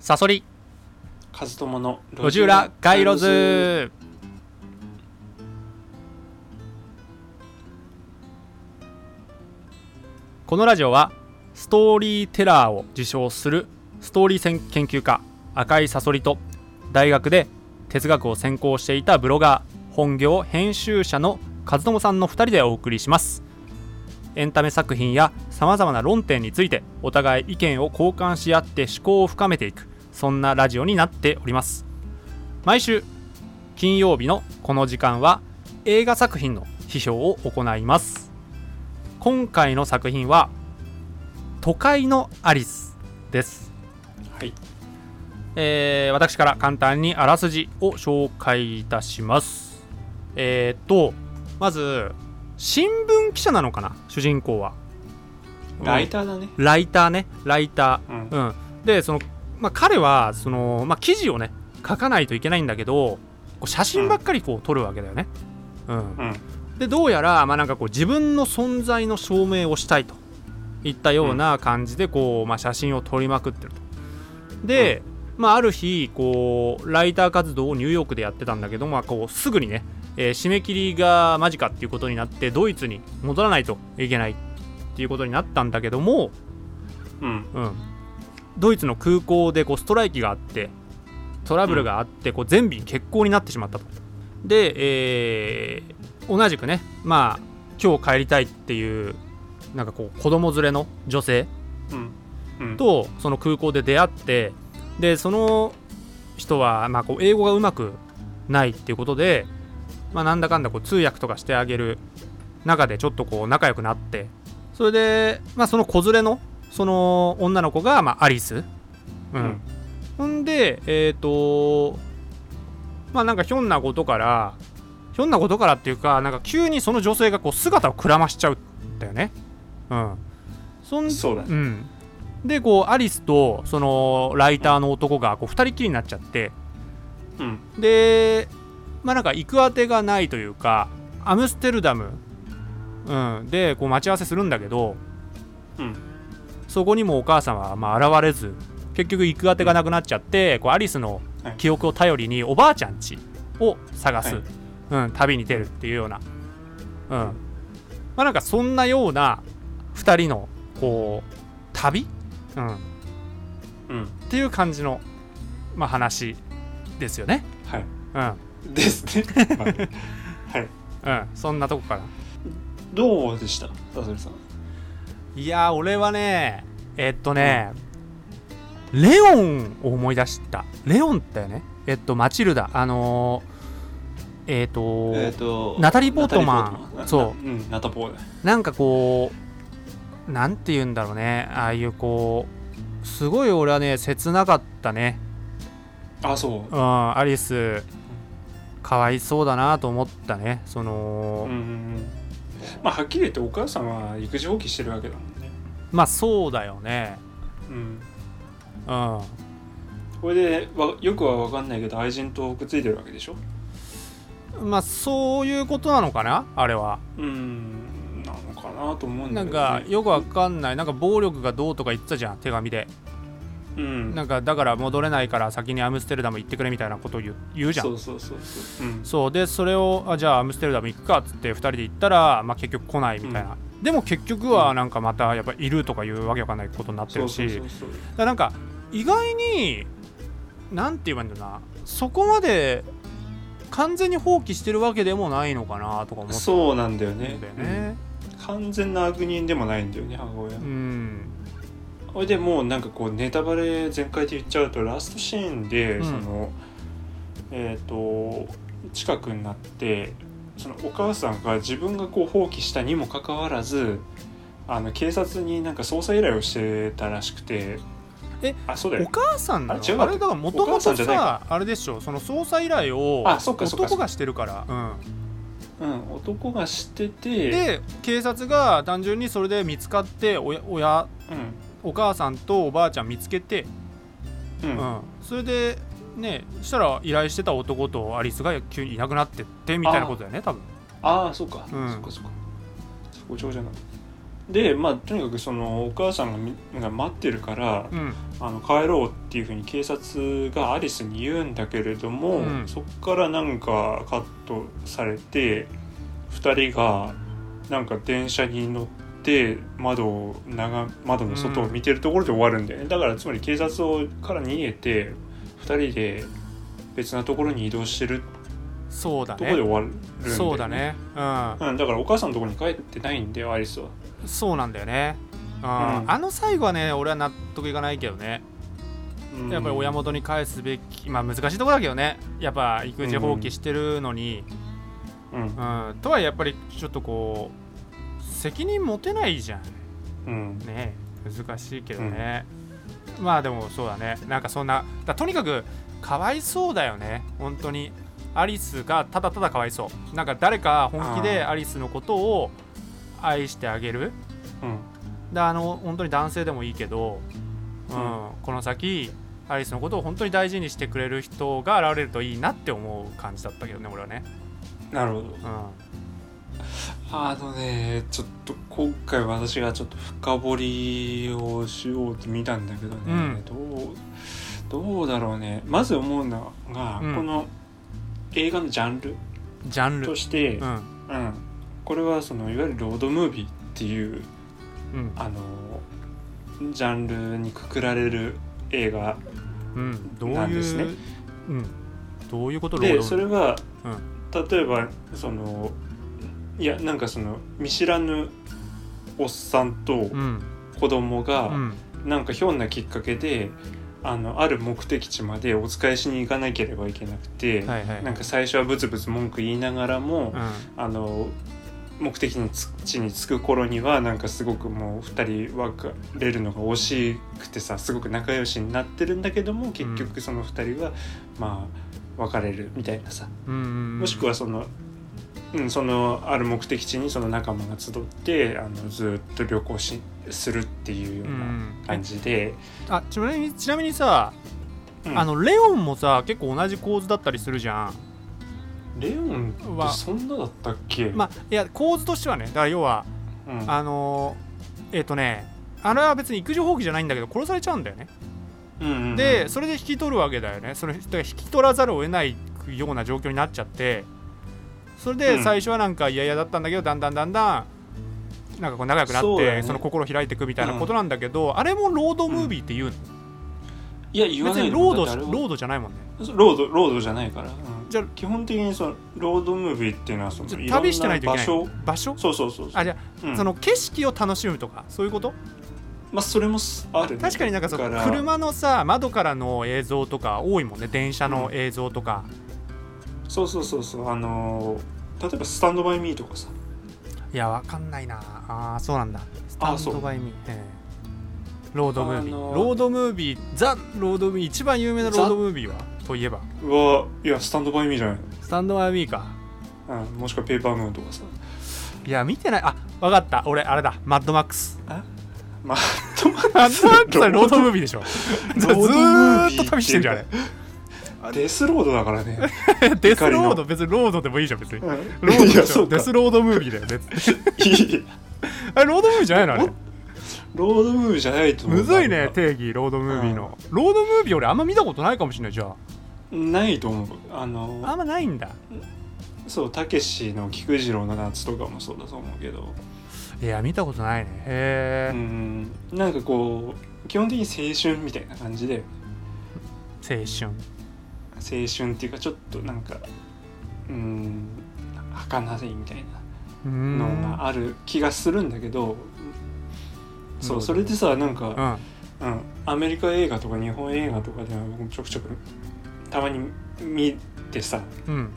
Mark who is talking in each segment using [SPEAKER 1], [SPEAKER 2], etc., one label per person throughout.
[SPEAKER 1] サソリ。
[SPEAKER 2] カズトモの
[SPEAKER 1] 路地裏街路図。このラジオはストーリーテラーを自称するストーリー研究家赤いサソリと大学で哲学を専攻していたブロガー本業編集者の和友さんの2人でお送りします。エンタメ作品やさまざまな論点についてお互い意見を交換し合って思考を深めていくそんなラジオになっております。毎週金曜日のこの時間は映画作品の批評を行います。今回の作品は都会のアリスです。
[SPEAKER 2] はい。
[SPEAKER 1] えー私から簡単にあらすじを紹介いたします。えー、っとまず新聞記者なのかな？主人公は。
[SPEAKER 2] ライターだね。
[SPEAKER 1] ライターね。ライタ
[SPEAKER 2] うん。
[SPEAKER 1] ー、うん、でその、まあ、彼はその、まあ、記事をね書かないといけないんだけどこう写真ばっかりこう撮るわけだよね、うん。
[SPEAKER 2] うん。
[SPEAKER 1] でどうやら、まあ、なんかこう自分の存在の証明をしたいといったような感じでこう、まあ、写真を撮りまくってると。で、まあ、ある日こうライター活動をニューヨークでやってたんだけど、まあ、こうすぐにね、えー締め切りが間近っていうことになってドイツに戻らないといけないっていうことになったんだけども、
[SPEAKER 2] うん。
[SPEAKER 1] うん、ドイツの空港でこうストライキがあってトラブルがあってこう全便欠航になってしまったと。で、えー同じくねまあ今日帰りたいっていうなんかこう子供連れの女性とその空港で出会ってでその人はまあこう英語がうまくないっていうことで、まあ、なんだかんだこう通訳とかしてあげる中でちょっとこう仲良くなってそれで、まあ、その子連れのその女の子が、まあ、アリス、うん。
[SPEAKER 2] うん。
[SPEAKER 1] ほんでえっ、とまあなんかひょんなことからひょんなことからっていうかなんか急にその女性がこう姿をくらましちゃうんだよね。うん。そん
[SPEAKER 2] そうだね。
[SPEAKER 1] うん、でこうアリスとそのライターの男がこう2人きりになっちゃって。
[SPEAKER 2] うん。
[SPEAKER 1] でまあなんか行く当てがないというかアムステルダム、うん、でこう待ち合わせするんだけど
[SPEAKER 2] うん
[SPEAKER 1] そこにもお母さんはまあ現れず結局行く当てがなくなっちゃってこうアリスの
[SPEAKER 2] はい
[SPEAKER 1] 記憶を頼りにおばあちゃん家を探す、
[SPEAKER 2] はい。
[SPEAKER 1] うん、旅に出るっていうような、うん。まあ、なんかそんなような2人のこう旅、うん、っ
[SPEAKER 2] うん。
[SPEAKER 1] ていう感じの、まあ、話ですよね。
[SPEAKER 2] はい。
[SPEAKER 1] うん。
[SPEAKER 2] ですね。まあねはい。
[SPEAKER 1] うん、そんなとこから。
[SPEAKER 2] どうでした？サソリさん
[SPEAKER 1] いやー俺はねえっとね、レオンを思い出した。レオンだよねえっとマチルダ。あのー、えっと、
[SPEAKER 2] えっと
[SPEAKER 1] ナタリーポートマン。そう。
[SPEAKER 2] なうんナタポー。だ
[SPEAKER 1] なんかこうなんて言うんだろうね。ああいうこうすごい俺はね切なかったね。
[SPEAKER 2] あそう。
[SPEAKER 1] うんアリス。かわいそうだなと思ったね。その、
[SPEAKER 2] うんうんうん。まあはっきり言ってお母さんは育児放棄してるわけだもんね
[SPEAKER 1] まあそうだよね。
[SPEAKER 2] うん。
[SPEAKER 1] うん。
[SPEAKER 2] これでわよくは分かんないけど愛人とくっついてるわけでしょ？
[SPEAKER 1] まあそういうことなのかな？あれは。
[SPEAKER 2] うん。なのかなと思うんだ
[SPEAKER 1] なん
[SPEAKER 2] けど、ね、
[SPEAKER 1] かよくわかんない。なんか暴力がどうとか言ってたじゃん手紙で。
[SPEAKER 2] うん。
[SPEAKER 1] なんかだから戻れないから先にアムステルダム行ってくれみたいなことを言う言うじゃん。
[SPEAKER 2] そうそうそうそう。うん。
[SPEAKER 1] そう。でそれをあじゃあアムステルダム行くかっつって2人で行ったら、まあ、結局来ないみたいな、でも結局はなんかまたやっぱいるとかいうわけわかんないことになってるしだからなんか意外になんて言えばいいんだろうなそこまで完全に放棄してるわけでもないのかなとか思って
[SPEAKER 2] そうなんだよ
[SPEAKER 1] ん
[SPEAKER 2] ね。
[SPEAKER 1] ね
[SPEAKER 2] うん。完全な悪人でもないんだよね母親。
[SPEAKER 1] うん。
[SPEAKER 2] それでもうなんかこうネタバレ全開で言っちゃうとラストシーンで、
[SPEAKER 1] うん。
[SPEAKER 2] そのえっ、と近くになってそのお母さんが自分がこう放棄したにもかかわらずあの警察になんか捜査依頼をしてたらしくて
[SPEAKER 1] えお
[SPEAKER 2] あそうだよ。
[SPEAKER 1] 母さんなの？
[SPEAKER 2] あ
[SPEAKER 1] れだからもと
[SPEAKER 2] お
[SPEAKER 1] もと
[SPEAKER 2] 母さ
[SPEAKER 1] あれでしょ。その捜査依頼を男がしてるから、
[SPEAKER 2] うん、男が知って
[SPEAKER 1] うん、
[SPEAKER 2] て
[SPEAKER 1] で警察が単純にそれで見つかって親親お母さんとおばあちゃん見つけて、
[SPEAKER 2] うん、
[SPEAKER 1] う
[SPEAKER 2] うん
[SPEAKER 1] ん、それでねしたら依頼してた男とアリスが急にいなくなってってみたいなことだよね多分。
[SPEAKER 2] ああそうか、
[SPEAKER 1] うん。
[SPEAKER 2] そっかそっか。そこ上じゃないでまあとにかくそのお母さんが待ってるから、
[SPEAKER 1] うん。
[SPEAKER 2] あの帰ろうっていうふうに警察がアリスに言うんだけれども、
[SPEAKER 1] うん。
[SPEAKER 2] そっからなんかカットされて2人がなんか電車に乗って窓を長窓の外を見てるところで終わるんだよね、だからつまり警察をから逃げて2人で別なところに移動してる
[SPEAKER 1] そうだ
[SPEAKER 2] ところで
[SPEAKER 1] ね
[SPEAKER 2] 終わるんだよね。
[SPEAKER 1] そうだね。うん。
[SPEAKER 2] うん、だからお母さんのところに帰ってないんだよアリスは。
[SPEAKER 1] そうなんだよね。うん。
[SPEAKER 2] うん。
[SPEAKER 1] あの最後はね俺は納得いかないけどね。
[SPEAKER 2] うん。
[SPEAKER 1] やっぱり親元に返すべきまあ難しいところだけどね。やっぱ育児放棄してるのに、
[SPEAKER 2] うん。
[SPEAKER 1] うん。とはやっぱりちょっとこう責任持てないじゃん。
[SPEAKER 2] うん。
[SPEAKER 1] ね難しいけどね、まあでもそうだね。なんかそんなだとにかくかわいそうだよね。本当に。アリスがただただかわいそう。なんか誰か本気でアリスのことを愛してあげる。
[SPEAKER 2] うん。
[SPEAKER 1] であの本当に男性でもいいけど、うん
[SPEAKER 2] うん。
[SPEAKER 1] この先アリスのことを本当に大事にしてくれる人が現れるといいなって思う感じだったけどね俺はね、
[SPEAKER 2] なるほど。
[SPEAKER 1] うん、
[SPEAKER 2] あのねちょっと今回私がちょっと深掘りをしようと見たんだけどね、
[SPEAKER 1] うん。
[SPEAKER 2] どうどうだろうね。まず思うのが、
[SPEAKER 1] うん。
[SPEAKER 2] この映画のジャンル
[SPEAKER 1] ジャンル。
[SPEAKER 2] として、
[SPEAKER 1] う
[SPEAKER 2] うん。
[SPEAKER 1] ん
[SPEAKER 2] これはそのいわゆるロードムービーっていう
[SPEAKER 1] うん。
[SPEAKER 2] あのジャンルにくくられる映画
[SPEAKER 1] うん。どういう
[SPEAKER 2] なんですね。
[SPEAKER 1] うん。どういうことロー
[SPEAKER 2] で
[SPEAKER 1] ド
[SPEAKER 2] それは、
[SPEAKER 1] う
[SPEAKER 2] 例えばそのいやなんかその見知らぬおっさんと
[SPEAKER 1] うん。
[SPEAKER 2] 子供が、
[SPEAKER 1] うん。
[SPEAKER 2] なんかひょんなきっかけであのある目的地までお使いしに行かなければいけなくて、
[SPEAKER 1] はいはい。
[SPEAKER 2] なんか最初はブツブツ文句言いながらも、
[SPEAKER 1] うん。
[SPEAKER 2] あの目的地に着く頃にはなんかすごくもう2人別れるのが惜しくてさすごく仲良しになってるんだけども結局その2人はまあ別れるみたいなさ。
[SPEAKER 1] うんうん。
[SPEAKER 2] もしくはその,、うん、そのある目的地にその仲間が集ってあのずっと旅行しするっていうよう
[SPEAKER 1] う
[SPEAKER 2] なん感じで。
[SPEAKER 1] あちなみにちなみにさ、
[SPEAKER 2] うん。
[SPEAKER 1] あのレオンもさ結構同じ構図だったりするじゃん。
[SPEAKER 2] レオン
[SPEAKER 1] は
[SPEAKER 2] ってそんなだったっけ、
[SPEAKER 1] まあいや構図としてはねだから要は
[SPEAKER 2] うん。
[SPEAKER 1] あのーえっ、とねあれは別に育児放棄じゃないんだけど殺されちゃうんだよね、
[SPEAKER 2] うんうんうん。
[SPEAKER 1] でそれで引き取るわけだよね。それ引き取らざるを得ないような状況になっちゃってそれ
[SPEAKER 2] うん。
[SPEAKER 1] で最初はなんか嫌々だったんだけどだんだんだんだんなんかこう仲良くなって
[SPEAKER 2] そね。
[SPEAKER 1] その心開いていくみたいなことなんだけど、あれもロードムービーっていうの、
[SPEAKER 2] いや言わ
[SPEAKER 1] 別
[SPEAKER 2] ないの。
[SPEAKER 1] にロードロードじゃないもんね。
[SPEAKER 2] ロードロードじゃないから、うん。
[SPEAKER 1] じゃあ
[SPEAKER 2] 基本的にそのロードムービーっていうのはその
[SPEAKER 1] 旅してないといけない。
[SPEAKER 2] 場所？
[SPEAKER 1] 場所？
[SPEAKER 2] そうそうそう
[SPEAKER 1] あじゃあ、
[SPEAKER 2] うん。
[SPEAKER 1] その景色を楽しむとかそういうこと？
[SPEAKER 2] まあそれもすあるね。
[SPEAKER 1] 確かになんかその車のさ窓からの映像とか多いもんね。電車の映像とか、
[SPEAKER 2] そうそうそうそう。あのー例えば「スタンドバイミーとかさ。
[SPEAKER 1] いやわかんないな。あーそうなんだ。スタンドバイミー。ええ。ロードムービー、
[SPEAKER 2] あのー
[SPEAKER 1] ロードムービーザ・ロードムービー一番有名なロードムービーは？といえば？
[SPEAKER 2] うわいやスタンドバイミーじゃない。
[SPEAKER 1] スタンドバイミーか。
[SPEAKER 2] の、うん、もしくはペーパームーンとかさ。
[SPEAKER 1] いや見てない。あわかった。俺あれだ。マッドマックス。
[SPEAKER 2] まあ
[SPEAKER 1] マッドマックスはロードムービーでしょ。ず
[SPEAKER 2] ロー
[SPEAKER 1] っと旅してんじゃん。あ
[SPEAKER 2] デスロードだからね、
[SPEAKER 1] れ デスロード？別にロードでもいいじゃん別に。
[SPEAKER 2] うん、
[SPEAKER 1] ロードでしょ。デスロードムービーだよ別に。
[SPEAKER 2] いい
[SPEAKER 1] あれロードムービーじゃないのあれ？
[SPEAKER 2] ロードムービーじゃないと思う
[SPEAKER 1] むずいね定義ロードムービーの、ロードムービー俺あんま見たことないかもしれないじゃ
[SPEAKER 2] ないと思う。あの
[SPEAKER 1] ああんまないんだ。
[SPEAKER 2] そうたけしの菊次郎の夏とかもそうだと思うけど。
[SPEAKER 1] いや見たことないね。へ
[SPEAKER 2] う
[SPEAKER 1] え、
[SPEAKER 2] ん。なんかこう基本的に青春みたいな感じで。
[SPEAKER 1] 青春
[SPEAKER 2] 青春っていうかちょっとなんかうん儚いみたいなの
[SPEAKER 1] ん。
[SPEAKER 2] がある気がするんだけど、そう
[SPEAKER 1] うん
[SPEAKER 2] それでさなんか、
[SPEAKER 1] うん。
[SPEAKER 2] うん、アメリカ映画とか日本映画とかでは僕もちょくちょくたまに見てさ
[SPEAKER 1] うん。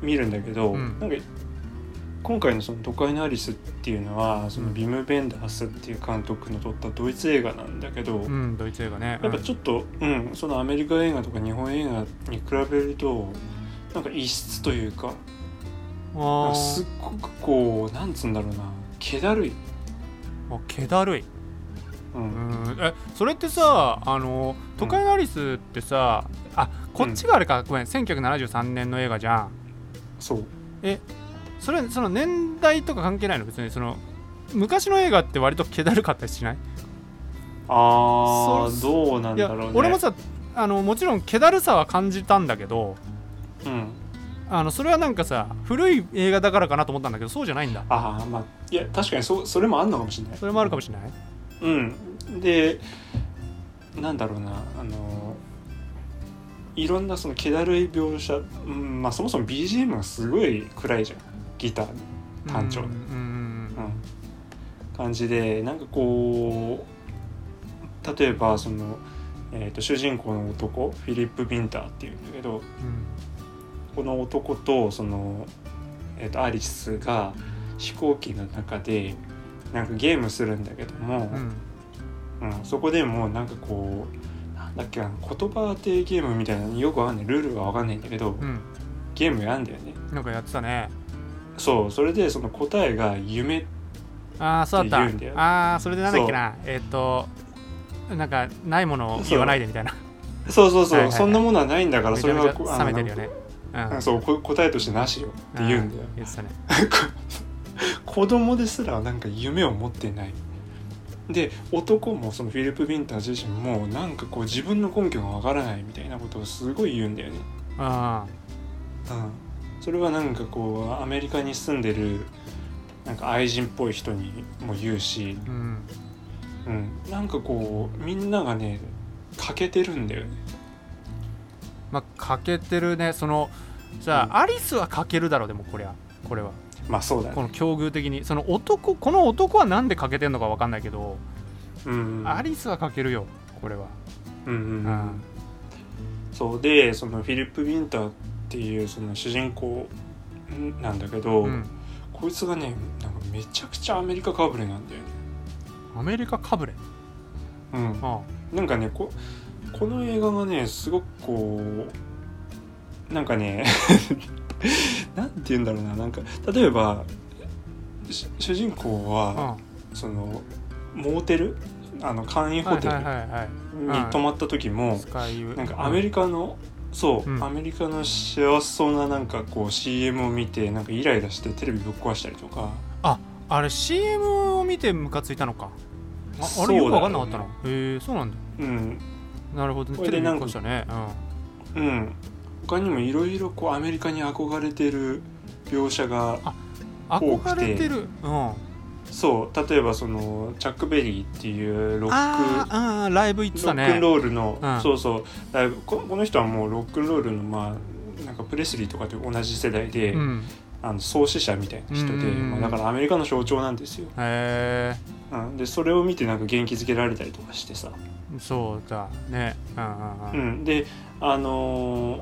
[SPEAKER 2] 見るんだけど、
[SPEAKER 1] うん。
[SPEAKER 2] なんか今回のその「都会のアリス」っていうのはその
[SPEAKER 1] うん。
[SPEAKER 2] ビム・ベンダースっていう監督の撮ったドイツ映画なんだけど、
[SPEAKER 1] うんドイツ映画ね。
[SPEAKER 2] やっぱちょっと、うん、そのアメリカ映画とか日本映画に比べるとなんか異質というか
[SPEAKER 1] うん、あ
[SPEAKER 2] すっ
[SPEAKER 1] ー
[SPEAKER 2] ごくこうなんつうんだろうな気だるい、
[SPEAKER 1] あ気だるい。
[SPEAKER 2] うん。
[SPEAKER 1] うん。えそれってさあの「都会のアリス」ってさ、あこっちがあれか、ごめん1973年の映画じゃん。
[SPEAKER 2] そう
[SPEAKER 1] それその年代とか関係ないの？別にその昔の映画って割と気だるかったりしない？
[SPEAKER 2] あ
[SPEAKER 1] そう
[SPEAKER 2] ーどうなんだろうね。
[SPEAKER 1] 俺もさあのもちろん気だるさは感じたんだけど
[SPEAKER 2] うん。
[SPEAKER 1] あのそれはなんかさ古い映画だからかなと思ったんだけどそうじゃないんだ。
[SPEAKER 2] ああまあいや確かにそそれもあんのかもしれない。
[SPEAKER 1] それもあるかもしれない？
[SPEAKER 2] うん。でなんだろうなあのいろんなその気だるい描写、うんまあ、そもそも BGM がすごい暗いじゃんギターの単調
[SPEAKER 1] うんうんうん
[SPEAKER 2] うん。感じでなんかこう例えばその、えー、と主人公の男フィリップ・ビンターっていうんだけど
[SPEAKER 1] うん
[SPEAKER 2] この男とその、えー、とアリスが飛行機の中でなんかゲームするんだけども、
[SPEAKER 1] うん。
[SPEAKER 2] うん、そこでもなんかこうなんだっけな言葉当てゲームみたいなのよくわかんない。ルールがわかんないんだけど、
[SPEAKER 1] うん。
[SPEAKER 2] ゲームやんだよね。
[SPEAKER 1] なんかやってたね
[SPEAKER 2] そうそれでその答えが夢
[SPEAKER 1] ああそうだった。ああそれでなんだっけな。えっ、となんかないものを言わないでみたいな。
[SPEAKER 2] そうそうそう、そんなものはないんだからそれは
[SPEAKER 1] 冷めてるよね。うん。
[SPEAKER 2] そうこ答えとしてなしよ。って言うんだよ。
[SPEAKER 1] 言ってたね。
[SPEAKER 2] 子供ですらなんか夢を持ってない。で男もそのフィリップ・ビンター自身もなんかこう自分の根拠がわからないみたいなことをすごい言うんだよね。
[SPEAKER 1] あ
[SPEAKER 2] うん、それはなんかこうアメリカに住んでるなんか愛人っぽい人にも言うし、
[SPEAKER 1] あうん。
[SPEAKER 2] うん、なんかこうみんながね欠けてるんだよね。
[SPEAKER 1] まあ欠けてるね。そのさあ、
[SPEAKER 2] うん。
[SPEAKER 1] アリスは欠けるだろうでもこれはこれは。
[SPEAKER 2] まあそうだね。
[SPEAKER 1] この境遇的に。その男この男はなんで欠けてんのか分かんないけど、
[SPEAKER 2] うん
[SPEAKER 1] アリスは欠けるよこれは。
[SPEAKER 2] うんうんうん。
[SPEAKER 1] うん。
[SPEAKER 2] そう。でそのフィリップ・ビンターっていうその主人公なんだけど、
[SPEAKER 1] うん。
[SPEAKER 2] こいつがねなんかめちゃくちゃアメリカかぶれなんだよね。
[SPEAKER 1] アメリカかぶれ？
[SPEAKER 2] うん。
[SPEAKER 1] あ
[SPEAKER 2] なんかねここの映画がねすごくこうなんかね なんて言うんだろうな。なんか例えばし主人公
[SPEAKER 1] あ
[SPEAKER 2] はそのモーテル？あの簡易ホテルに泊まった時もなんかアメリカのそう、
[SPEAKER 1] うん。
[SPEAKER 2] アメリカの幸せそうななんかこう CM を見てなんかイライラしてテレビぶっ壊したりとか。
[SPEAKER 1] あれ CM を見てムカついたのか。ああれよく分かんなかったな。へえそうなんだ。
[SPEAKER 2] うん。
[SPEAKER 1] なるほどね。テレビ
[SPEAKER 2] これでなんか
[SPEAKER 1] ぶっ壊したね。
[SPEAKER 2] うん。他にもいろいろこうアメリカに憧れてる描写が
[SPEAKER 1] うん
[SPEAKER 2] 多くて。
[SPEAKER 1] 憧れてる。うん
[SPEAKER 2] そう例えばそのチャック・ベリーっていうロック。
[SPEAKER 1] あライブ行ってた
[SPEAKER 2] ロックン
[SPEAKER 1] ね
[SPEAKER 2] ロールの、
[SPEAKER 1] うん。
[SPEAKER 2] そうそう。ライブここの人はもうロックンロールのまあなんかプレスリーとかと同じ世代で、
[SPEAKER 1] うん。
[SPEAKER 2] あの創始者みたいな人で、
[SPEAKER 1] うん。
[SPEAKER 2] まあ、だからアメリカの象徴なんですよ、
[SPEAKER 1] へ
[SPEAKER 2] うん、でそれを見てなんか元気づけられたりとかしてさ、
[SPEAKER 1] えそうだね。うんうん
[SPEAKER 2] う
[SPEAKER 1] うん。
[SPEAKER 2] ん、であのー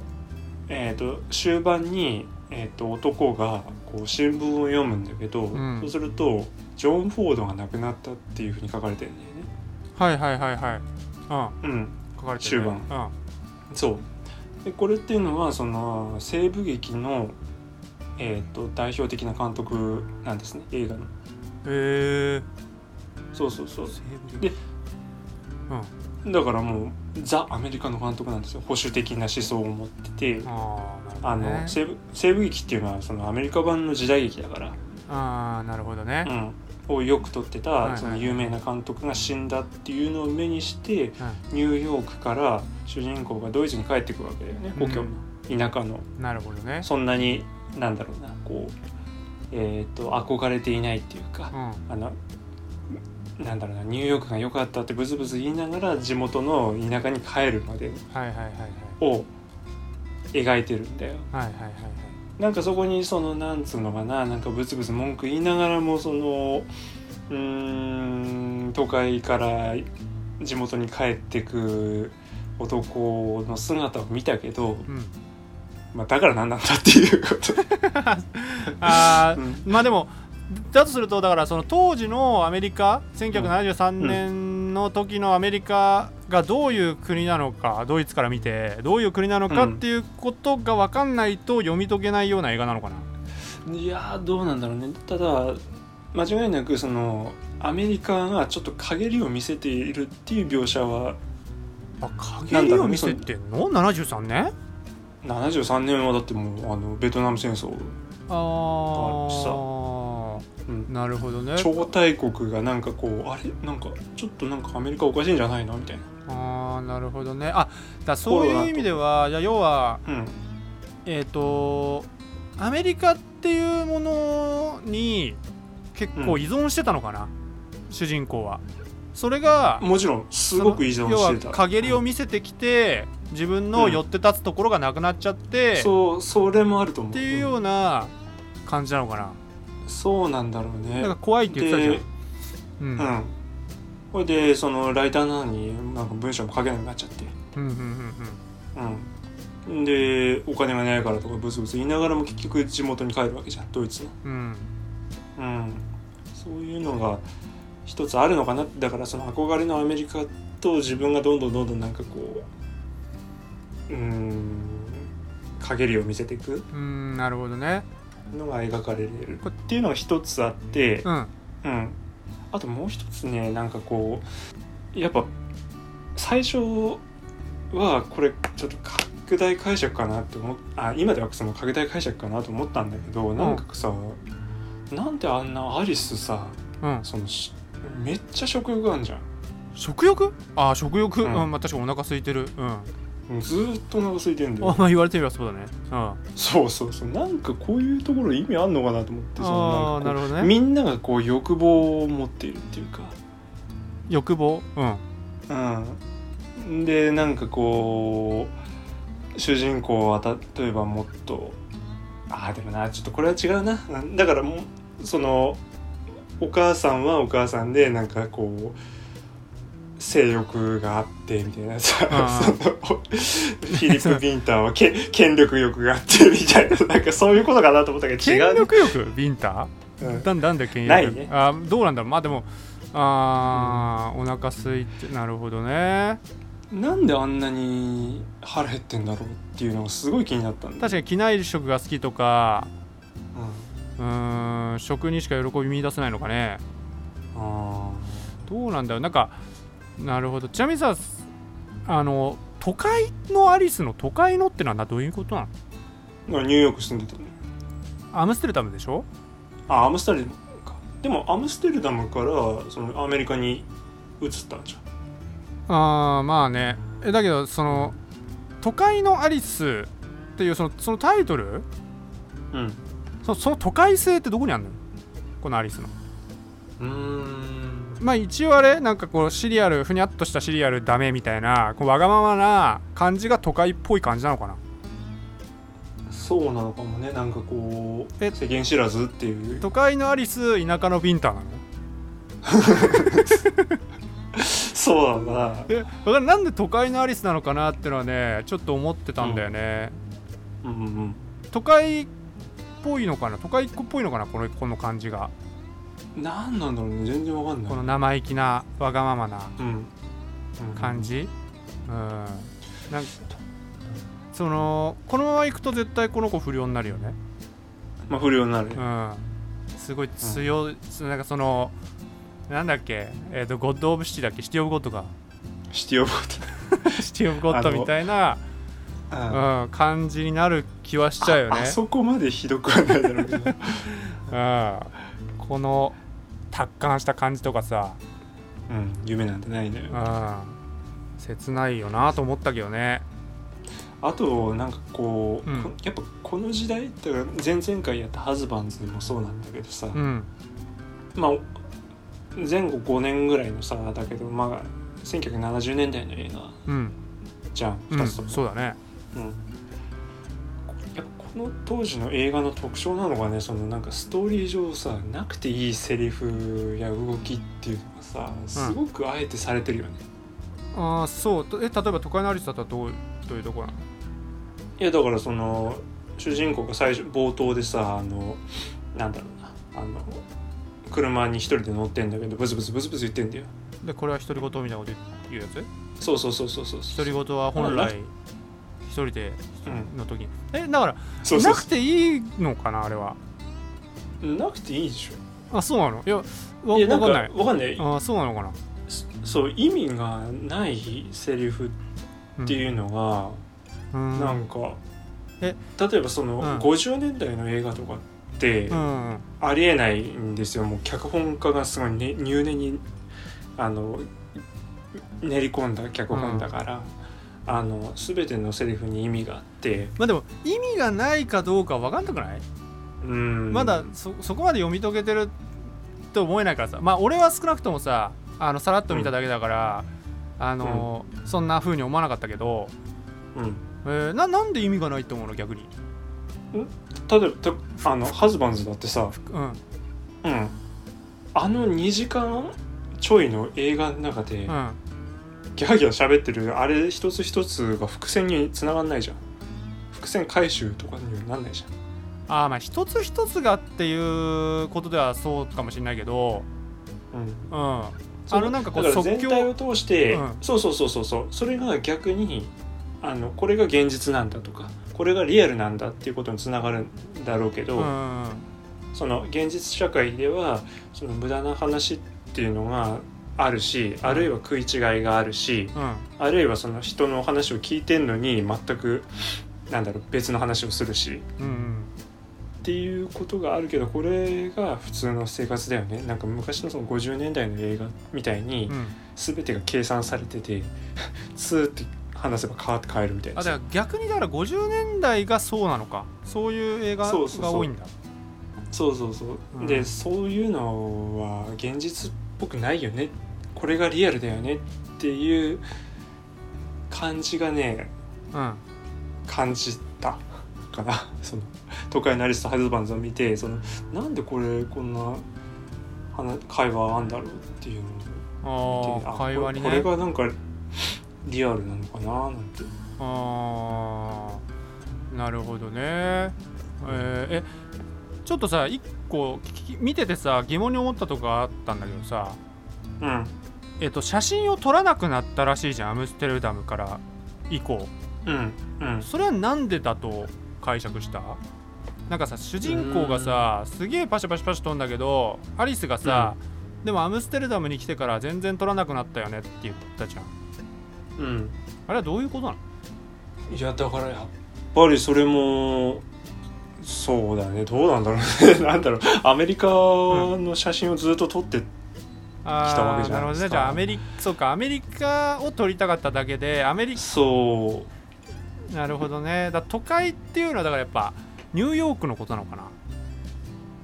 [SPEAKER 2] えっ、と終盤に、えー、と男がこう新聞を読むんだけど、
[SPEAKER 1] ん。
[SPEAKER 2] そうするとジョン・フォードが亡くなったっていうふうに書かれてるんだよね。
[SPEAKER 1] はいはいはいはいうん
[SPEAKER 2] うん、
[SPEAKER 1] 書かれてる、ね、
[SPEAKER 2] 終そう。でこれっていうのはその西部劇の、えー、と代表的な監督なんですね映画の。
[SPEAKER 1] うんへえ
[SPEAKER 2] そうそうそう。
[SPEAKER 1] 西部
[SPEAKER 2] で
[SPEAKER 1] 劇
[SPEAKER 2] だからもうザ・アメリカの監督なんですよ。保守的な思想を持ってて。
[SPEAKER 1] うんああ
[SPEAKER 2] あの西部西部劇っていうのはそのアメリカ版の時代劇だから、
[SPEAKER 1] ああなるほどね、
[SPEAKER 2] うん、をよく撮ってたその有名な監督が死んだっていうのを目にして
[SPEAKER 1] うん
[SPEAKER 2] ニューヨークから主人公がドイツに帰ってくるわけだよね。故郷の田舎の。
[SPEAKER 1] なるほどね。
[SPEAKER 2] そんなになんだろうなこうえっ、と憧れていないっていうか
[SPEAKER 1] うん。
[SPEAKER 2] あのなんだろうなニューヨークが良かったってブツブツ言いながら地元の田舎に帰るまでを描いてるんだよ。
[SPEAKER 1] はいはいはいはい。
[SPEAKER 2] なんかそこにそのなんつうのかななんかブツブツ文句言いながらもそのうーん都会から地元に帰ってく男の姿を見たけど、
[SPEAKER 1] うん。
[SPEAKER 2] まあ、だから何なんだっていうこと、
[SPEAKER 1] あ
[SPEAKER 2] うん。
[SPEAKER 1] ーまあでもだとするとだからその当時のアメリカ1973年の時のアメリカがどういう国なのかドイツから見てどういう国なのかっていうことが分かんないと読み解けないような映画なのかな？
[SPEAKER 2] いやーどうなんだろうねただ間違いなくそのアメリカがちょっと陰りを見せているっていう描写は
[SPEAKER 1] あ陰りを見せてんの ?73 年
[SPEAKER 2] ？73年はだってもうあのベトナム戦争
[SPEAKER 1] あ
[SPEAKER 2] あるしさ
[SPEAKER 1] ー。
[SPEAKER 2] うん。
[SPEAKER 1] なるほどね。
[SPEAKER 2] 超大国がなんかこうあれ？なんかちょっとなんかアメリカおかしいんじゃないの？みたいな。
[SPEAKER 1] ああなるほどね。あだそういう意味ではじゃあ要は
[SPEAKER 2] うん。
[SPEAKER 1] えっ、とアメリカっていうものに結構依存してたのかな、主人公は。それが
[SPEAKER 2] もちろんすごく依存
[SPEAKER 1] 要は
[SPEAKER 2] してた。
[SPEAKER 1] 陰りを見せてきて自分の寄って立つところがなくなっちゃって、っ
[SPEAKER 2] そうそれもあると思う。
[SPEAKER 1] ていうような感じなのかな、
[SPEAKER 2] そうなんだろうね。
[SPEAKER 1] なんか怖いって言ってたじゃん。
[SPEAKER 2] で
[SPEAKER 1] うん。
[SPEAKER 2] うん。これでそのライターなのになんか文章も書けなくなっちゃって。
[SPEAKER 1] うんうんうん。
[SPEAKER 2] うん。でお金がないからとかブツブツ言いながらも結局地元に帰るわけじゃんドイツの。
[SPEAKER 1] うん。
[SPEAKER 2] うん。そういうのが一つあるのかな。だからその憧れのアメリカと自分がどんどんどんどんなんかこううん陰りを見せていく
[SPEAKER 1] うんうんなるほどね。
[SPEAKER 2] のが描かれる。っていうのが一つあって、
[SPEAKER 1] うん。
[SPEAKER 2] うん、あともう一つねなんかこうやっぱ最初はこれちょっと拡大解釈かなって思っあ今ではその拡大解釈かなと思ったんだけど、なんかさなんであんなアリスさ
[SPEAKER 1] うん。
[SPEAKER 2] そのしめっちゃ食欲あんじゃん。
[SPEAKER 1] 食欲？あー食欲、
[SPEAKER 2] う
[SPEAKER 1] うんんまあ、確かにお腹空いてる。うん
[SPEAKER 2] もうずーっとお腹空いてんだ
[SPEAKER 1] あ
[SPEAKER 2] よ。
[SPEAKER 1] まあ言われてみればそうだね。うん。
[SPEAKER 2] そうそうそう。なんかこういうところ意味あんのかなと思ってそ
[SPEAKER 1] あ
[SPEAKER 2] のな
[SPEAKER 1] るほどね。
[SPEAKER 2] みんながこう欲望を持っているっていうか。
[SPEAKER 1] 欲望？うん。
[SPEAKER 2] うん、でなんかこう主人公は例えばもっとああでもなちょっとこれは違うな。うん。だからもうそのお母さんはお母さんでなんかこう性欲があってみたいな。さ
[SPEAKER 1] あ
[SPEAKER 2] そのフィリップ・ビンターはけ 権力欲があってみたいな。なんかそういうことかなと思ったけど違
[SPEAKER 1] 権
[SPEAKER 2] うね、
[SPEAKER 1] 力欲？ビンタ
[SPEAKER 2] うん。
[SPEAKER 1] ーなんなんで権力
[SPEAKER 2] ないね。
[SPEAKER 1] あどうなんだろう？まあでもあー、お腹空いてなるほどね。
[SPEAKER 2] なんであんなに腹減ってんだろうっていうのがすごい気になったんだ。
[SPEAKER 1] 確かに機内食が好きとか
[SPEAKER 2] うん。
[SPEAKER 1] うーん食にしか喜び見出せないのかね。
[SPEAKER 2] あ
[SPEAKER 1] どうなんだろう？なんかなるほど。ちなみにさあの都会のアリスの都会のってのはどういうことなの？
[SPEAKER 2] ニューヨーク住んでたの
[SPEAKER 1] アムステルダムでしょ？
[SPEAKER 2] あアムステルダムか。でもアムステルダムからそのアメリカに移ったんじ
[SPEAKER 1] あーまあね。えだけどその都会のアリスっていうそのそのタイトル？
[SPEAKER 2] ゃんうん。
[SPEAKER 1] そその都会性ってどこにあるの？このアリスの。
[SPEAKER 2] うーん
[SPEAKER 1] まあ一応あれなんかこうシリアルふにゃっとしたシリアルダメみたいなこうわがままな感じが都会っぽい感じなのかな？
[SPEAKER 2] そうなのかもね。なんかこう
[SPEAKER 1] え
[SPEAKER 2] 世間知らずっていう。
[SPEAKER 1] 都会のアリス田舎のビンターなの？
[SPEAKER 2] そうだ。な
[SPEAKER 1] えだからなんで都会のアリスなのかなってのはねちょっと思ってたんだよね、
[SPEAKER 2] うんうん。
[SPEAKER 1] 都会っぽいのかな？都会っ子っぽいのかな？このこの感じが
[SPEAKER 2] うんなんだろうね全然わかんない。
[SPEAKER 1] この生意気なわがままな
[SPEAKER 2] うん。
[SPEAKER 1] 感じ？うん。なんかそのこのまま行くと絶対この子不良になるよね。
[SPEAKER 2] まあ不良になる。
[SPEAKER 1] うん。すごい強い、なんかそのなんだっけ？えっ、とゴッド・オブ・シティだっけ？シティ・オブ・ゴッドか。
[SPEAKER 2] シティオブゴ
[SPEAKER 1] シティ・オブ・ゴッドみたいな、
[SPEAKER 2] ッ
[SPEAKER 1] うん、感じになる気はしちゃうよね。
[SPEAKER 2] ああそこまでひどくはないだろうけど。
[SPEAKER 1] うん、この達観した感じとかさ、
[SPEAKER 2] うん夢なんてないのよ。
[SPEAKER 1] うん、切ないよなと思ったけどね。
[SPEAKER 2] あとなんかこう、
[SPEAKER 1] うん。
[SPEAKER 2] こやっぱこの時代だから前々回やったハズバンズもそうなんだけどさ、
[SPEAKER 1] うん。
[SPEAKER 2] まあ前後5年ぐらいのさだけどまあ1970年代の映画
[SPEAKER 1] うん、
[SPEAKER 2] じゃん
[SPEAKER 1] うん、
[SPEAKER 2] 2つとも、
[SPEAKER 1] そうだね。
[SPEAKER 2] うんの当時の映画の特徴なのがねそのなんかストーリー上さなくていいセリフや動きっていうのがさすごくあえてされてるよね、
[SPEAKER 1] ああそう。とえ例えば都会のアリスだったらどうどういうところなの？
[SPEAKER 2] いやだからその主人公が最初冒頭でさあのなんだろうなあの車に一人で乗ってんだけどブツブツブツブツ言ってんだよ。
[SPEAKER 1] でこれは独り言みたいなこと言うやつ？
[SPEAKER 2] そうそうそうそうそう。
[SPEAKER 1] 独り言は本
[SPEAKER 2] あ
[SPEAKER 1] 来？一人で
[SPEAKER 2] うん。
[SPEAKER 1] の時に、えだから
[SPEAKER 2] そう
[SPEAKER 1] なくていいのかなあれは。
[SPEAKER 2] なくていいでし
[SPEAKER 1] あそうなの？いやわ
[SPEAKER 2] ょいか
[SPEAKER 1] んない。
[SPEAKER 2] わかんない。
[SPEAKER 1] あそうなのかな？
[SPEAKER 2] そう意味がないセリフっていうのが、
[SPEAKER 1] うん。
[SPEAKER 2] なんか
[SPEAKER 1] え？
[SPEAKER 2] 例えばその、
[SPEAKER 1] うん。
[SPEAKER 2] 50年代の映画とかて、
[SPEAKER 1] うん。
[SPEAKER 2] ありえないんですよ。もう脚本家がすごい、ね、入念にあの練り込んだ脚本だから、あの全てのセリフに意味があって、
[SPEAKER 1] まあでも意味がないかどうか分かんなくない、
[SPEAKER 2] うん、
[SPEAKER 1] まだそそこまで読み解けてると思えないからさ。まあ俺は少なくともさあのさらっと見ただけだから、あのそんな風に思わなかったけど、
[SPEAKER 2] うん、
[SPEAKER 1] えーななんで意味がないと思うの逆に？
[SPEAKER 2] 例えばたあのハズバンズだってさ、
[SPEAKER 1] うん。
[SPEAKER 2] うん、あの2時間ちょいの映画の中で、
[SPEAKER 1] うん
[SPEAKER 2] ギャーギャー喋ってるあれ一つ一つが伏線に繋がんないじゃん。伏線回収とかにはなんないじ
[SPEAKER 1] ああまあ一つ一つがっていうことではそうかもしれないけど
[SPEAKER 2] ゃん、うん、
[SPEAKER 1] うん。
[SPEAKER 2] そ
[SPEAKER 1] あのなんかこう即興
[SPEAKER 2] 全体を通して、
[SPEAKER 1] うん。
[SPEAKER 2] そうそうそうそうそう。それが逆にあのこれが現実なんだとかこれがリアルなんだっていうことにつながるんだろうけど、
[SPEAKER 1] うん。
[SPEAKER 2] その現実社会ではその無駄な話っていうのがあるしあるいは食い違いがあるし
[SPEAKER 1] うん。
[SPEAKER 2] あるいはその人の話を聞いてんのに全くなんだろう別の話をするし。
[SPEAKER 1] うんうん。
[SPEAKER 2] っていうことがあるけどこれが普通の生活だよね。なんか昔のその50年代の映画みたいに
[SPEAKER 1] うん。
[SPEAKER 2] 全てが計算されてて ツーって話せば変わって変えるみたいな。
[SPEAKER 1] あだから逆にだから50年代がそうなのか。そういう映画
[SPEAKER 2] そうそうそう。
[SPEAKER 1] が多いんだ。
[SPEAKER 2] そうそうそう、
[SPEAKER 1] うん。
[SPEAKER 2] でそういうのは現実っぽくないよねこれがリアルだよねっていう感じがね
[SPEAKER 1] うん
[SPEAKER 2] 感じたかな。その都会のアリスとハズバンズを見てそのなんでこれこんな話会話あんだろうっていうのを
[SPEAKER 1] ああ会話にね。
[SPEAKER 2] これがなんかリアルなのかななんて。
[SPEAKER 1] ああなるほどね。えーえちょっとさ一個見ててさ疑問に思ったとこがあったんだけどさ。
[SPEAKER 2] うん
[SPEAKER 1] えっと写真を撮らなくなったらしいじゃんアムステルダムから以降。
[SPEAKER 2] うんうん。
[SPEAKER 1] それはなんでだと解釈した？なんかさ主人公がさすげえパシャパシャパシャ撮んだけどアリスがさ、でもアムステルダムに来てから全然撮らなくなったよねって言ったじゃん。
[SPEAKER 2] うん。
[SPEAKER 1] あれはどういうことなの？
[SPEAKER 2] いやだからやっぱりそれもそうだね。どうなんだろうね。なんだろう。アメリカの写真をずっと撮って、来たわけじゃない
[SPEAKER 1] ね。じゃあアメリそうかアメリカを撮りたかっただけでアメリ
[SPEAKER 2] そ
[SPEAKER 1] なるほどね。だ都会っていうのはだからやっぱニューヨークのことなのかな？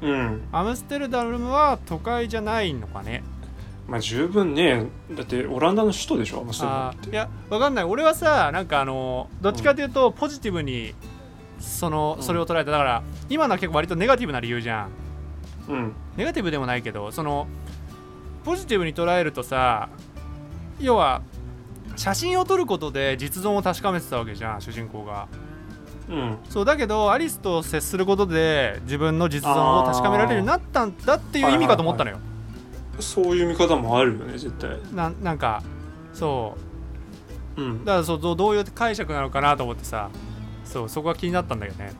[SPEAKER 2] ううん。
[SPEAKER 1] アムステルダムは都会じゃないのかね？
[SPEAKER 2] まあ十分ね。だってオランダの首都でしょ？アムステルダム
[SPEAKER 1] いやわかんない。俺はさなんかあのどっちかというとポジティブにその
[SPEAKER 2] うん。
[SPEAKER 1] それを捉えた。だから今のは結構割とネガティブな理由じゃん。
[SPEAKER 2] うん。
[SPEAKER 1] ネガティブでもないけどそのポジティブに捉えるとさ要は写真を撮ることで実存を確かめてたわけじゃん主人公が。
[SPEAKER 2] うん。
[SPEAKER 1] そうだけどアリスと接することで自分の実存を確かめられるようになったんだっていう意味かと思ったのよ、
[SPEAKER 2] そういう見方もあるよね絶対。
[SPEAKER 1] ななんかそ
[SPEAKER 2] う。ん。
[SPEAKER 1] うだからそうどうどういう解釈なのかなと思ってさ。そうそこが気になったんだよね。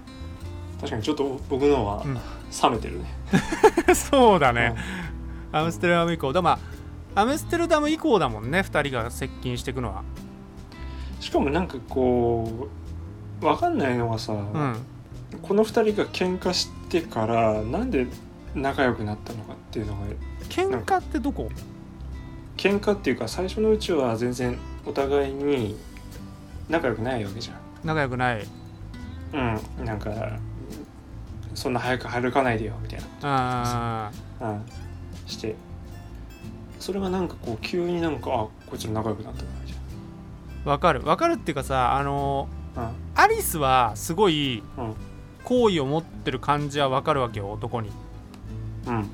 [SPEAKER 2] 確かにちょっと僕のは
[SPEAKER 1] うん。
[SPEAKER 2] 冷めてるね、
[SPEAKER 1] そうだね、アムステルダム以降だ。まあアムステルダム以降だもんね。2人が接近していくのは。
[SPEAKER 2] しかもなんかこう分かんないのがさ、
[SPEAKER 1] うん。
[SPEAKER 2] この2人が喧嘩してからなんで仲良くなったのかっていうのが
[SPEAKER 1] 喧嘩ってどこ？
[SPEAKER 2] 喧嘩っていうか最初のうちは全然お互いに仲良くないわけじ
[SPEAKER 1] 仲良くない。
[SPEAKER 2] ゃんうん。なんかそんな早く歩かないでよみたい
[SPEAKER 1] あ
[SPEAKER 2] なうんしてそれがなんかこう急になんかあこいつら仲良くなったなみたい
[SPEAKER 1] ーわかる。わかるっていうかさあの
[SPEAKER 2] な
[SPEAKER 1] アリスはすごい
[SPEAKER 2] うん。
[SPEAKER 1] 好意を持ってる感じはわかるわけよ男に。
[SPEAKER 2] うん。うん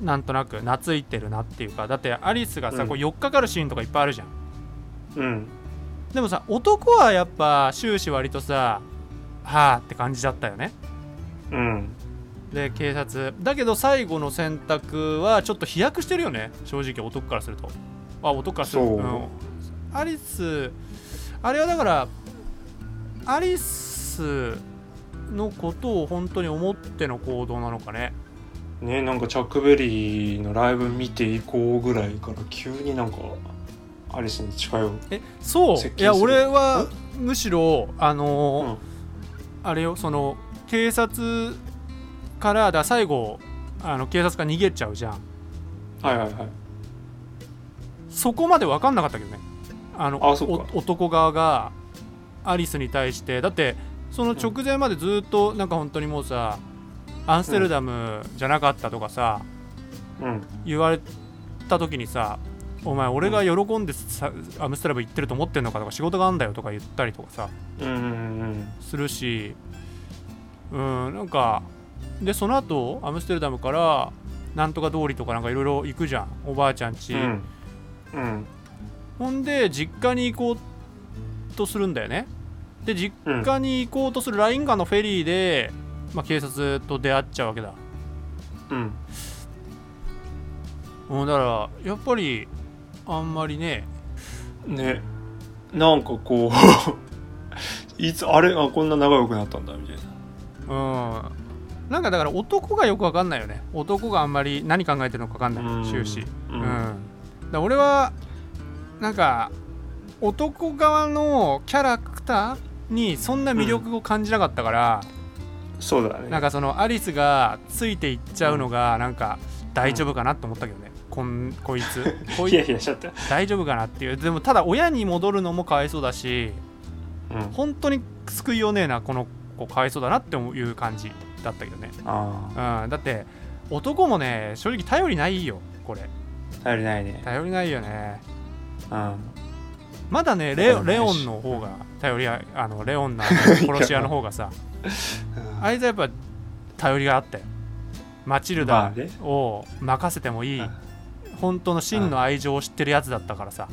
[SPEAKER 1] なんとなく懐いてるなっていうか。だってアリスがさ、
[SPEAKER 2] うん。
[SPEAKER 1] こう寄っかかるシーンとかいっぱいあるじゃん。
[SPEAKER 2] うん。
[SPEAKER 1] でもさ男はやっぱ終始割とさはあって感じだったよね。
[SPEAKER 2] うん
[SPEAKER 1] で警察。だけど最後の選択はちょっと飛躍してるよね。正直男からすると。あ男からする。と
[SPEAKER 2] そう。ん。
[SPEAKER 1] アリスあれはだからアリスのことを本当に思っての行動なのかね。
[SPEAKER 2] ねなんかチャックベリーのライブ見ていこうぐらいから急になんかアリスに近寄る
[SPEAKER 1] えそう。いや俺はむしろあのー
[SPEAKER 2] うん。
[SPEAKER 1] あれよその警察からだ最後あの警察が逃げちゃうじゃん。
[SPEAKER 2] はいはいはい。
[SPEAKER 1] そこまで分かんなかったけどね。あの
[SPEAKER 2] あ
[SPEAKER 1] 男側がアリスに対して。だってその直前までずっとなんか本当にもうさアンステルダムじゃなかったとかさ、
[SPEAKER 2] うん。
[SPEAKER 1] 言われた時にさお前俺が喜んでさアムステルダム行ってると思ってんのかとか仕事があんだよとか言ったりとかさ
[SPEAKER 2] うんうんうん。
[SPEAKER 1] するしうんなんかでその後アムステルダムからなんとか通りとかなんかいろいろ行くじゃん。おばあちゃんち、
[SPEAKER 2] うん。うん。
[SPEAKER 1] ほんで実家に行こうとするんだよね。で実家に行こうとするライン川のフェリーで、まあ、警察と出会っちゃうわけだ。
[SPEAKER 2] うん。
[SPEAKER 1] うんだからやっぱりあんまりね
[SPEAKER 2] ねなんかこう いつあれあこんな仲良くなったんだみたいな。
[SPEAKER 1] うんなんかだから男がよくわかんないよね。男があんまり何考えてるのかわかんな
[SPEAKER 2] うん。
[SPEAKER 1] い終始。
[SPEAKER 2] う
[SPEAKER 1] うん。ん、だ俺はなんか男側のキャラクターにそんな魅力を感じなかったから、
[SPEAKER 2] そうだね。
[SPEAKER 1] なんかそのアリスがついていっちゃうのがなんか大丈夫かなと思ったけどね、こんこいつ。こい大丈夫かなっていう。でもただ親に戻るのもかわいそうだし
[SPEAKER 2] うん。
[SPEAKER 1] 本当に救いようねえなこの子かわいそうだなっていう感じだったけどね、
[SPEAKER 2] あ
[SPEAKER 1] うん、だって男もね正直頼りないよこれ。
[SPEAKER 2] あ頼りないね。
[SPEAKER 1] 頼りないよね。
[SPEAKER 2] うん。
[SPEAKER 1] まだねレレオンの方が頼りああのレオンの 殺し屋の方がさあいつはやっぱ頼りがあったよマチルダを任せてもいい、
[SPEAKER 2] うん。
[SPEAKER 1] 本当の真の愛情を知ってるやつだったからさ。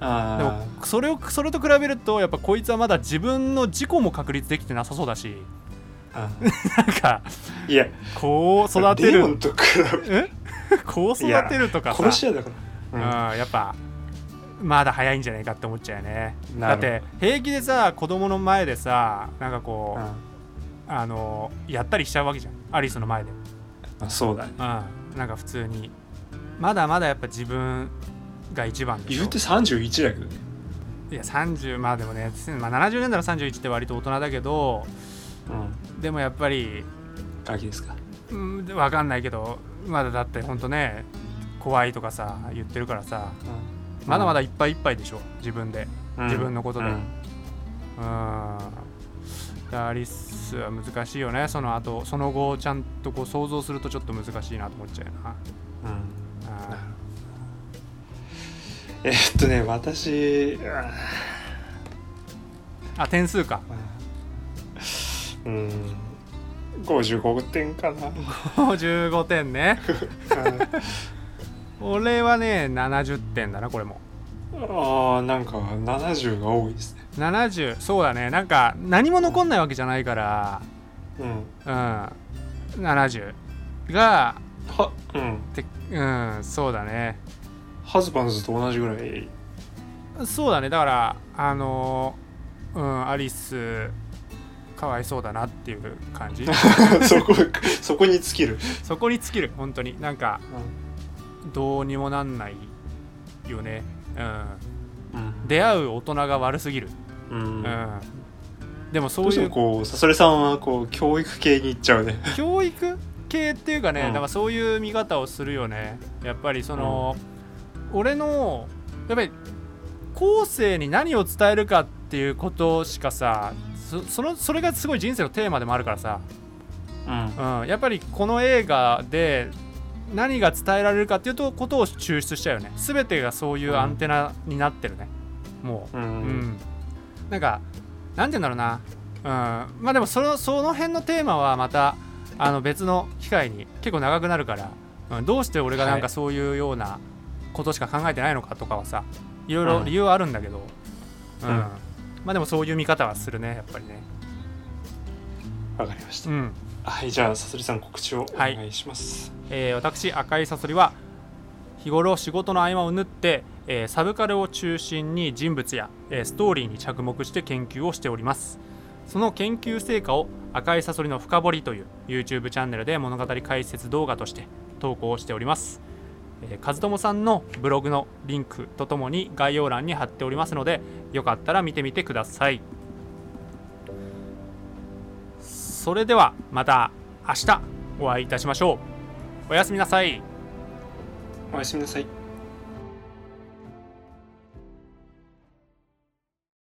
[SPEAKER 2] あ
[SPEAKER 1] でもそれをそれと比べるとやっぱこいつはまだ自分の自己も確立できてなさそうだし。
[SPEAKER 2] あ
[SPEAKER 1] なんか
[SPEAKER 2] いや
[SPEAKER 1] こう育てる。
[SPEAKER 2] と比べ
[SPEAKER 1] え？こう育てるとかさ。
[SPEAKER 2] 殺し屋だから。
[SPEAKER 1] うん、やっぱまだ早いんじゃないかって思っちゃうよね。だって平気でさ子供の前でさなんかこう、
[SPEAKER 2] うん。
[SPEAKER 1] あのやったりしちゃうわけじゃん。アリスの前で、
[SPEAKER 2] あそうだね。
[SPEAKER 1] うん、なんか普通に。まだまだやっぱ自分が一番
[SPEAKER 2] 言うて31だけどね。
[SPEAKER 1] いや30まあでもね、まあ、70年代の31って割と大人だけど
[SPEAKER 2] うん
[SPEAKER 1] でもやっぱり、
[SPEAKER 2] ガキですか？
[SPEAKER 1] うん、分かんないけどまだだってほんとね怖いとかさ言ってるからさまだまだいっぱいいっぱいでしょ自分で。
[SPEAKER 2] うん。
[SPEAKER 1] 自分のことで。
[SPEAKER 2] うん。
[SPEAKER 1] うん。アリスは難しいよね。その後その後をちゃんとこう想像するとちょっと難しいなと思っちゃうよな。
[SPEAKER 2] うん。
[SPEAKER 1] あ
[SPEAKER 2] えっとね私あ
[SPEAKER 1] あ点数か。
[SPEAKER 2] ーうん。55点かな。
[SPEAKER 1] 15点ね。俺はね70点だなこれも。
[SPEAKER 2] ああなんか70が多いですね。
[SPEAKER 1] 70そうだね。なんか何も残んないわけじゃないから。
[SPEAKER 2] うん。
[SPEAKER 1] うん。70が
[SPEAKER 2] はうん。
[SPEAKER 1] てうんそうだね。
[SPEAKER 2] ハズバンズと同じぐらい。
[SPEAKER 1] そうだね。だからあのうんアリスかわいそうだなっていう感じ。
[SPEAKER 2] そこそこに尽きる、
[SPEAKER 1] そこに尽きる本当に。なんかどうにもなんないよね。うん。
[SPEAKER 2] うん。
[SPEAKER 1] 出会う大人が悪すぎる。
[SPEAKER 2] う
[SPEAKER 1] うん。んでもそういう
[SPEAKER 2] こうサソレさんはこう教育系に行っちゃうね。
[SPEAKER 1] 教育系っていうかね、
[SPEAKER 2] うん。
[SPEAKER 1] だからそういう見方をするよね。やっぱりその、俺のやっぱり後世に何を伝えるかっていうことしかさそそのそれがすごい人生のテーマでもあるからさ、
[SPEAKER 2] うん。
[SPEAKER 1] うん、やっぱりこの映画で何が伝えられるかっていうとことを抽出しちゃうよね。全てがそういうアンテナになってるね、もう。
[SPEAKER 2] う
[SPEAKER 1] うんん、なんかなんて言うんだろうな、うん、まあでもそのその辺のテーマはまたあの別の機会に結構長くなるから、うん、どうして俺がなんか
[SPEAKER 2] はい。
[SPEAKER 1] そういうようなことしか考えてないのかとかはさいろいろ
[SPEAKER 2] うん。
[SPEAKER 1] 理由はあるんだけど、うん。
[SPEAKER 2] うん
[SPEAKER 1] まあでもそういう見方はするねやっぱりね。
[SPEAKER 2] わかりました、
[SPEAKER 1] うん。
[SPEAKER 2] はいじゃあサソリさん告知をお願いします、
[SPEAKER 1] えー私赤いサソリは日頃仕事の合間を縫って、えーサブカルを中心に人物や、えーストーリーに着目して研究をしております。その研究成果を赤いサソリの深掘りという YouTube チャンネルで物語解説動画として投稿しております。えー和友さんのブログのリンクとともに概要欄に貼っておりますのでよかったら見てみてください。それではまた明日お会いいたしましょう。おやすみなさい。
[SPEAKER 2] おやすみなさい。